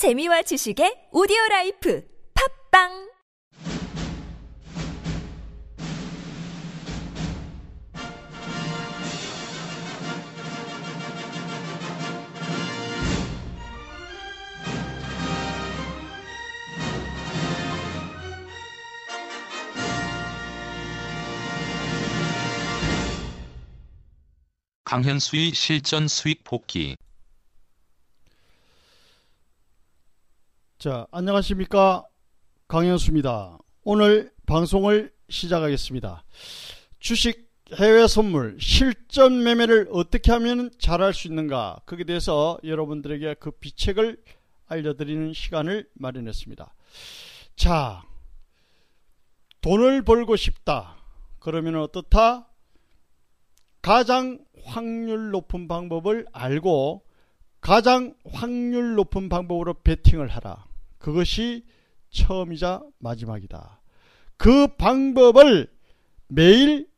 재미와 지식의 오디오 라이프 팝빵 강현수의 실전 수익 복귀. 자, 안녕하십니까. 강현수입니다. 오늘 방송을 시작하겠습니다. 주식 해외 선물 실전 매매를 어떻게 하면 잘할 수 있는가 거기에 대해서 여러분들에게 그 비책을 알려드리는 시간을 마련했습니다. 자, 돈을 벌고 싶다. 그러면 어떻다? 가장 확률 높은 방법을 알고 가장 확률 높은 방법으로 베팅을 하라. 그것이 처음이자 마지막이다. 그 방법을 매일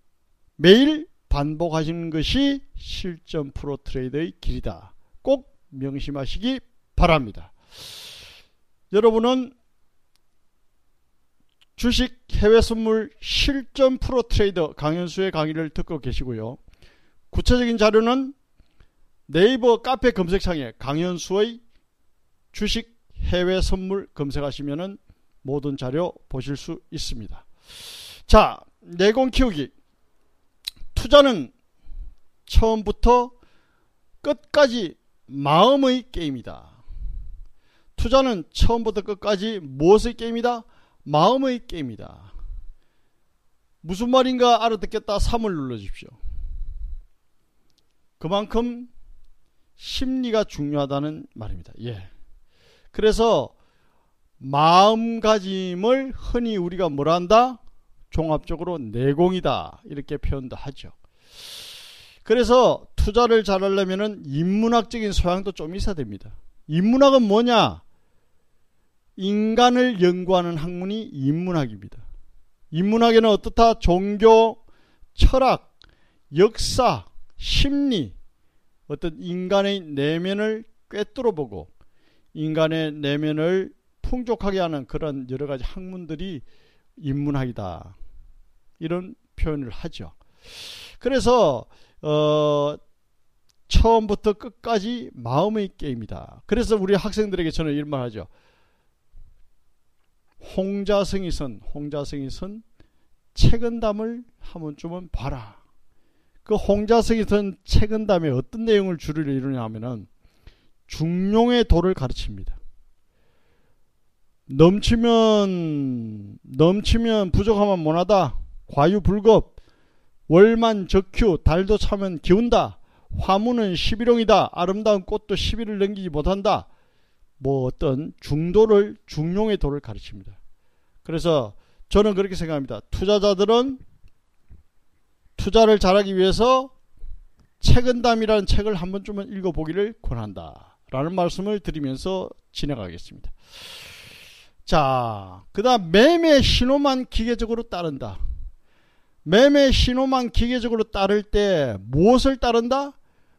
매일 반복하시는 것이 실전 프로 트레이더의 길이다. 꼭 명심하시기 바랍니다. 여러분은 주식 해외 선물 실전 프로 트레이더 강현수의 강의를 듣고 계시고요. 구체적인 자료는 네이버 카페 검색창에 강현수의 주식 해외 선물 검색하시면 모든 자료 보실 수 있습니다. 자, 내공 키우기. 투자는 처음부터 끝까지 마음의 게임이다. 투자는 처음부터 끝까지 무엇의 게임이다? 마음의 게임이다. 무슨 말인가 알아듣겠다 3을 눌러주십시오. 그만큼 심리가 중요하다는 말입니다. 예. 그래서 마음가짐을 흔히 우리가 뭐라 한다? 종합적으로 내공이다. 이렇게 표현도 하죠. 그래서 투자를 잘하려면 인문학적인 소양도 좀 있어야 됩니다. 인문학은 뭐냐? 인간을 연구하는 학문이 인문학입니다. 인문학에는 어떻다? 종교, 철학, 역사, 심리, 어떤 인간의 내면을 꿰뚫어 보고 인간의 내면을 풍족하게 하는 그런 여러 가지 학문들이 인문학이다. 이런 표현을 하죠. 그래서 어 처음부터 끝까지 마음의 게임이다. 그래서 우리 학생들에게 저는 이런 말 하죠. 홍자성이 선, 홍자성이 선 책은담을 한 번쯤은 봐라. 그 홍자성이 선 책은담에 어떤 내용을 주를 이루냐 하면은 중용의 도를 가르칩니다. 넘치면 넘치면 부족하면 못하다. 과유불급 월만 적휴 달도 차면 기운다. 화무는 11홍이다. 아름다운 꽃도 11을 넘기지 못한다. 뭐 어떤 중도를 중용의 도를 가르칩니다. 그래서 저는 그렇게 생각합니다. 투자자들은 투자를 잘하기 위해서 책은담이라는 책을 한 번쯤은 읽어보기를 권한다. 라는 말씀을 드리면서 진행하겠습니다. 자, 그 다음 매매 신호만 기계적으로 따른다. 매매 신호만 기계적으로 따를 때 무엇을 따른다?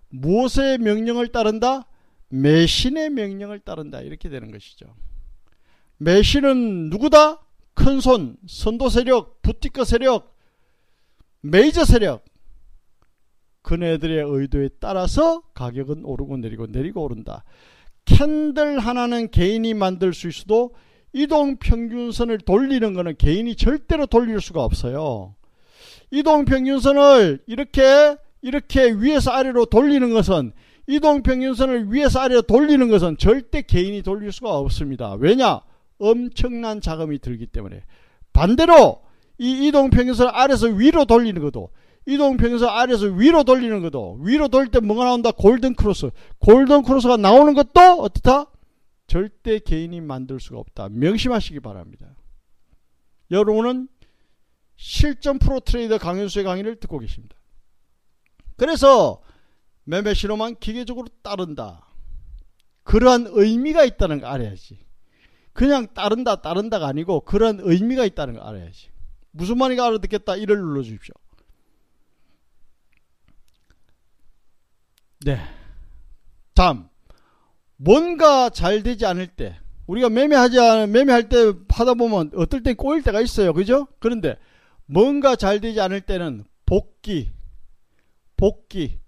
무엇의 명령을 따른다? 매신의 명령을 따른다. 이렇게 되는 것이죠. 매신은 누구다? 큰손, 선도 세력, 부티커 세력, 메이저 세력. 그네들의 의도에 따라서 가격은 오르고 내리고 내리고 오른다. 캔들 하나는 개인이 만들 수 있어도 이동 평균선을 돌리는 것은 개인이 절대로 돌릴 수가 없어요. 이동 평균선을 이렇게 이렇게 위에서 아래로 돌리는 것은 이동 평균선을 위에서 아래로 돌리는 것은 절대 개인이 돌릴 수가 없습니다. 왜냐? 엄청난 자금이 들기 때문에. 반대로 이 이동 평균선 아래서 위로 돌리는 것도 이동 평균선 아래서 위로 돌리는 것도 위로 돌 때 뭐가 나온다? golden cross. golden cross가 나오는 것도 어떻다? 절대 개인이 만들 수가 없다. 명심하시기 바랍니다. 여러분은 실전 프로 트레이더 강현수의 강의를 듣고 계십니다. 그래서 매매 신호만 기계적으로 따른다. 그러한 의미가 있다는 거 알아야지. 그냥 따른다 따른다가 아니고 그런 의미가 있다는 거 알아야지. 무슨 말인가 알아듣겠다. 이를 눌러주십시오. 네. 다음 뭔가 잘 되지 않을 때 우리가 매매하지 않 매매할 때 하다 보면 어떨 땐 꼬일 때가 있어요. 그죠? 그런데 뭔가 잘 되지 않을 때는 복귀 복귀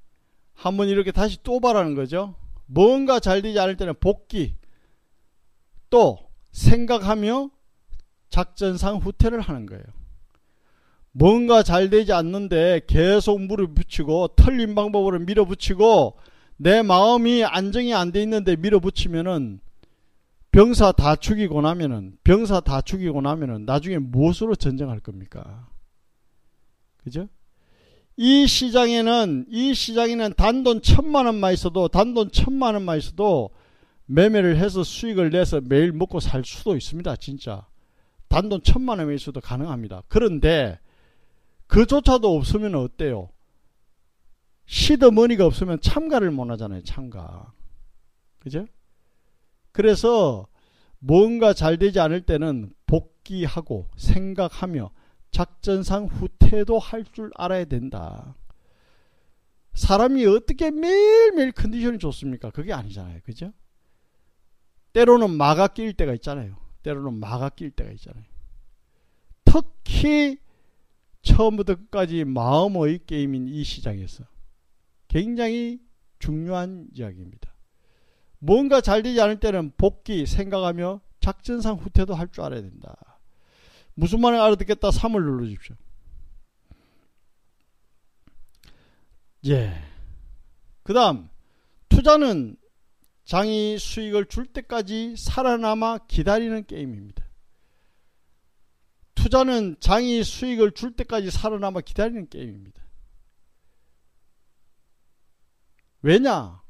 한번 이렇게 다시 또 바라는 거죠. 뭔가 잘 되지 않을 때는 복귀 또 생각하며 작전상 후퇴를 하는 거예요. 뭔가 잘 되지 않는데 계속 물을 붙이고 틀린 방법으로 밀어붙이고 내 마음이 안정이 안 돼 있는데 밀어붙이면은 병사 다 죽이고 나면은 병사 다 죽이고 나면은 나중에 무엇으로 전쟁할 겁니까? 그죠? 이 시장에는 이 시장에는 단돈 천만 원만 있어도 단돈 천만 원만 있어도 매매를 해서 수익을 내서 매일 먹고 살 수도 있습니다. 진짜 단돈 천만 원만 있어도 가능합니다. 그런데 그조차도 없으면 어때요? 시드머니가 없으면 참가를 못 하잖아요. 참가. 그죠? 그래서 뭔가 잘 되지 않을 때는 복귀하고 생각하며 작전상 후퇴도 할 줄 알아야 된다. 사람이 어떻게 매일매일 컨디션이 좋습니까? 그게 아니잖아요. 그죠? 때로는 마가 낄 때가 있잖아요. 때로는 마가 낄 때가 있잖아요. 특히 처음부터 끝까지 마음의 게임인 이 시장에서 굉장히 중요한 이야기입니다. 뭔가 잘 되지 않을 때는 복귀 생각하며 작전상 후퇴도 할 줄 알아야 된다. 무슨 말을 알아듣겠다 3을 눌러주십시오. 예. 그 다음 투자는 장이 수익을 줄 때까지 살아남아 기다리는 게임입니다. 투자는 장이 수익을 줄 때까지 살아남아 기다리는 게임입니다. 왜냐?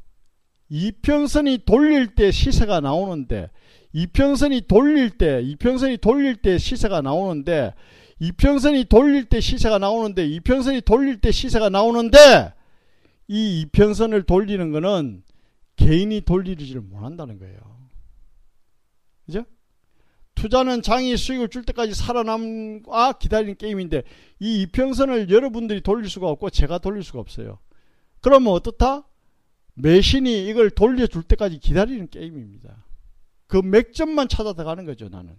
이평선이 돌릴 때 시세가 나오는데 이평선이 돌릴 때 이평선이 돌릴 때 시세가 나오는데 이평선이 돌릴 때 시세가 나오는데 이평선이 돌릴 때 시세가 나오는데 이 이평선을 돌리는 거는 개인이 돌리지를 못한다는 거예요. 그죠? 투자는 장이 수익을 줄 때까지 살아남아 기다리는 게임인데 이 이평선을 여러분들이 돌릴 수가 없고 제가 돌릴 수가 없어요. 그러면 어떻다? 매신이 이걸 돌려줄 때까지 기다리는 게임입니다. 그 맥점만 찾아 들어가는 거죠, 나는.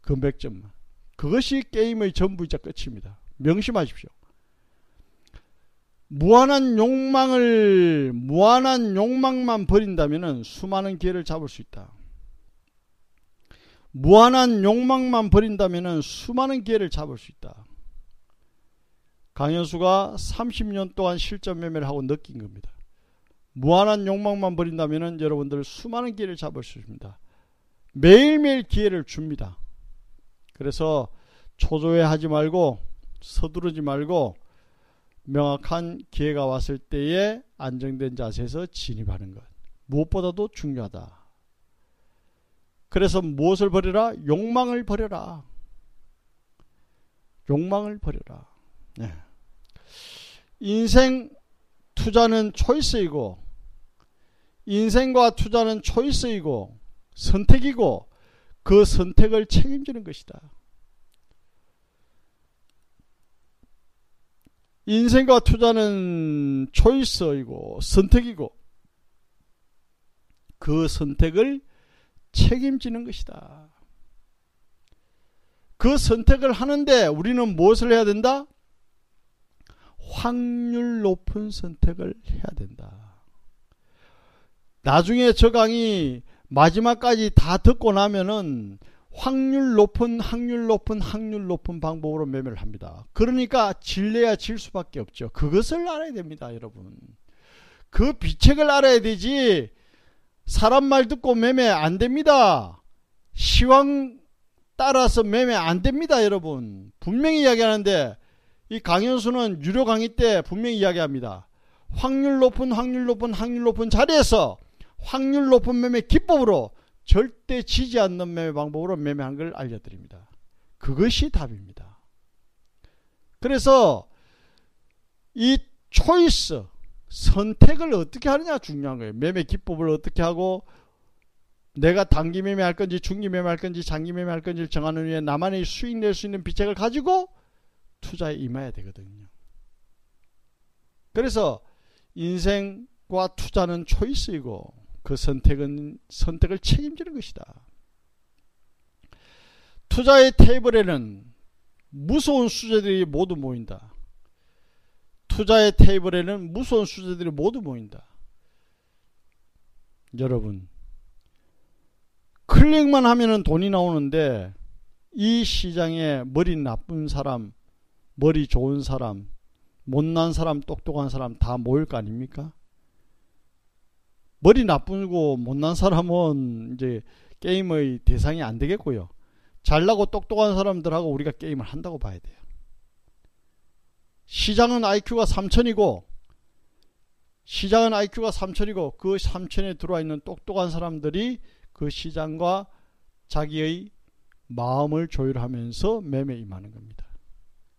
그 맥점만. 그것이 게임의 전부이자 끝입니다. 명심하십시오. 무한한 욕망을, 무한한 욕망만 버린다면 수많은 기회를 잡을 수 있다. 무한한 욕망만 버린다면 수많은 기회를 잡을 수 있다. 강현수가 30년 동안 실전 매매를 하고 느낀 겁니다. 무한한 욕망만 버린다면 여러분들 수많은 기회를 잡을 수 있습니다. 매일매일 기회를 줍니다. 그래서 초조해하지 말고 서두르지 말고 명확한 기회가 왔을 때에 안정된 자세에서 진입하는 것. 무엇보다도 중요하다. 그래서 무엇을 버려라? 욕망을 버려라. 욕망을 버려라. 네. 인생 투자는 초이스이고 인생과 투자는 초이스이고 선택이고 그 선택을 책임지는 것이다. 인생과 투자는 초이스이고 선택이고 그 선택을 책임지는 것이다. 그 선택을 하는데 우리는 무엇을 해야 된다? 확률 높은 선택을 해야 된다. 나중에 저 강의 마지막까지 다 듣고 나면은 확률 높은 확률 높은 확률 높은 방법으로 매매를 합니다. 그러니까 질래야 질 수밖에 없죠. 그것을 알아야 됩니다, 여러분. 그 비책을 알아야 되지. 사람 말 듣고 매매 안 됩니다. 시황 따라서 매매 안 됩니다, 여러분. 분명히 이야기하는데 이 강현수는 유료 강의 때 분명히 이야기합니다. 확률 높은 확률 높은 확률 높은 자리에서 확률 높은 매매 기법으로 절대 지지 않는 매매 방법으로 매매한 걸 알려드립니다. 그것이 답입니다. 그래서 이 초이스 선택을 어떻게 하느냐 중요한 거예요. 매매 기법을 어떻게 하고 내가 단기 매매할 건지 중기 매매할 건지 장기 매매할 건지를 정하는 후에 나만의 수익 낼 수 있는 비책을 가지고 투자에 임해야 되거든요. 그래서 인생과 투자는 초이스이고 그 선택은 선택을 책임지는 것이다. 투자의 테이블에는 무서운 수제들이 모두 모인다. 투자의 테이블에는 무서운 수제들이 모두 모인다. 여러분, 클릭만 하면은 돈이 나오는데 이 시장에 머리 나쁜 사람, 머리 좋은 사람, 못난 사람, 똑똑한 사람 다 모일 거 아닙니까? 머리 나쁘고 못난 사람은 이제 게임의 대상이 안 되겠고요. 잘나고 똑똑한 사람들하고 우리가 게임을 한다고 봐야 돼요. 시장은 IQ가 3000이고 시장은 IQ가 3000이고 그 3000에 들어와 있는 똑똑한 사람들이 그 시장과 자기의 마음을 조율하면서 매매 임하는 겁니다.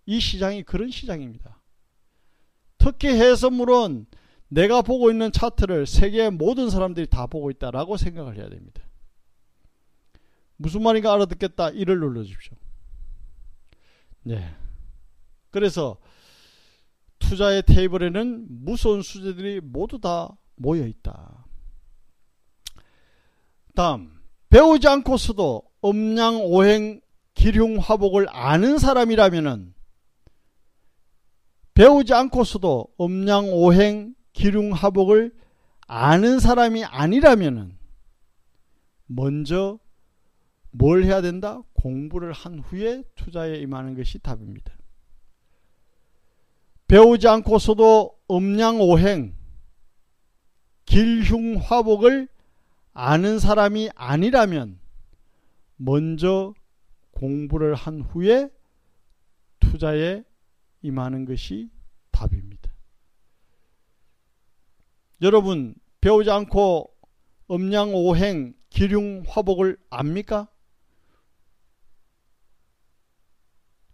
이 시장이 그런 시장입니다. 특히 해선물은 내가 보고 있는 차트를 세계의 모든 사람들이 다 보고 있다라고 생각을 해야 됩니다. 무슨 말인가 알아듣겠다. 이를 눌러주십시오. 네. 그래서 투자의 테이블에는 무서운 수제들이 모두 다 모여 있다. 다음 배우지 않고서도 음양 오행 기륭 화복을 아는 사람이라면은 배우지 않고서도 음양 오행 기륭 화복을 아는 사람이 아니라면은 먼저 뭘 해야 된다? 공부를 한 후에 투자에 임하는 것이 답입니다. 배우지 않고서도 음양오행, 길흉화복을 아는 사람이 아니라면 먼저 공부를 한 후에 투자에 임하는 것이 답입니다. 여러분 배우지 않고 음양오행, 기륭화복을 압니까?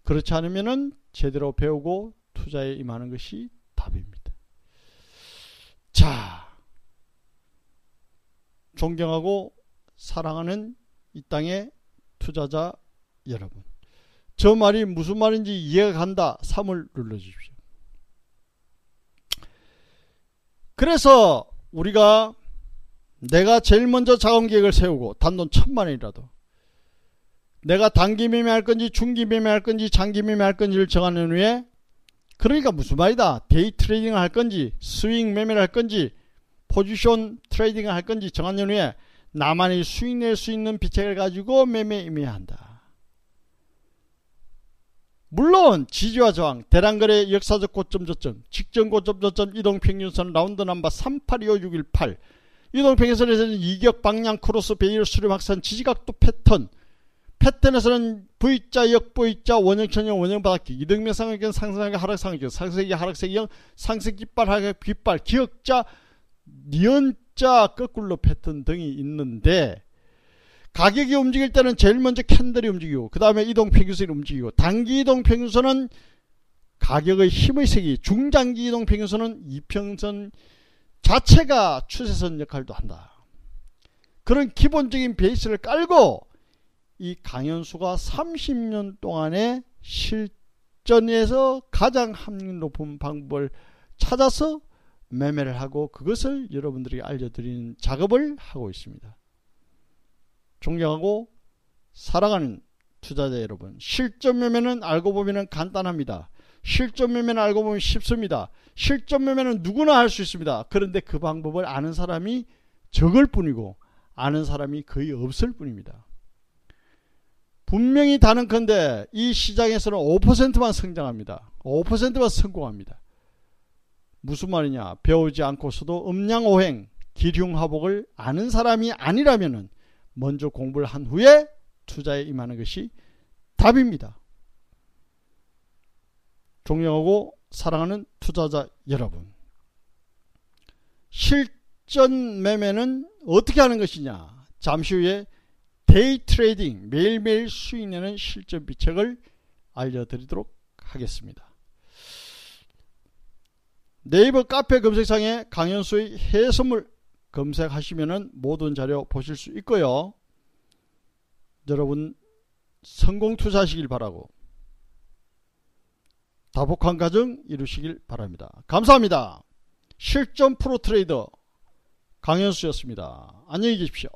그렇지 않으면 제대로 배우고 투자에 임하는 것이 답입니다. 자, 존경하고 사랑하는 이 땅의 투자자 여러분. 저 말이 무슨 말인지 이해가 간다. 3을 눌러주십시오. 그래서 우리가 내가 제일 먼저 자원 계획을 세우고 단돈 천만 원이라도 내가 단기 매매할 건지 중기 매매할 건지 장기 매매할 건지를 정하는 후에 그러니까 무슨 말이다 day trading을 할 건지 스윙 매매를 할 건지 position trading을 할 건지 정한 후에 나만이 수익 낼 수 있는 비책을 가지고 매매 임해야 한다. 물론 지지와 저항, 대량거래 역사적 고점 저점, 직전 고점 저점, 이동평균선, round number 382561 이동평균선에서는 이격 방향 크로스 배열 수렴 확산 지지각도 패턴 패턴에서는 V자 역 V자 원형천형 원형바닥기 이등면 상승경 상승하게 하락상승경 상승기 하락세경 상승 깃발 하락 깃발 기역자 니은자 거꾸로 패턴 등이 있는데 가격이 움직일 때는 제일 먼저 캔들이 움직이고 그 다음에 이동평균선이 움직이고 단기 이동평균선은 가격의 힘의 색이 중장기 이동평균선은 이평선 자체가 추세선 역할도 한다. 그런 기본적인 베이스를 깔고 이 강현수가 30년 동안의 실전에서 가장 합리 높은 방법을 찾아서 매매를 하고 그것을 여러분들에게 알려드리는 작업을 하고 있습니다. 존경하고 사랑하는 투자자 여러분, 실전 매매는 알고 보면 간단합니다. 실전 매매는 알고 보면 쉽습니다. 실전 매매는 누구나 할 수 있습니다. 그런데 그 방법을 아는 사람이 적을 뿐이고 아는 사람이 거의 없을 뿐입니다. 분명히 다는 건데 이 시장에서는 5%만 성장합니다. 5%만 성공합니다. 무슨 말이냐? 배우지 않고서도 음양오행, 기흉화복을 아는 사람이 아니라면 먼저 공부를 한 후에 투자에 임하는 것이 답입니다. 존경하고 사랑하는 투자자 여러분. 실전 매매는 어떻게 하는 것이냐? 잠시 후에 day trading 매일매일 수익 내는 실전 비책을 알려드리도록 하겠습니다. 네이버 카페 검색창에 강연수의 해선물 검색하시면 모든 자료 보실 수 있고요. 여러분 성공 투자하시길 바라고 다복한 가정 이루시길 바랍니다. 감사합니다. 실전 프로 트레이더 강현수였습니다. 안녕히 계십시오.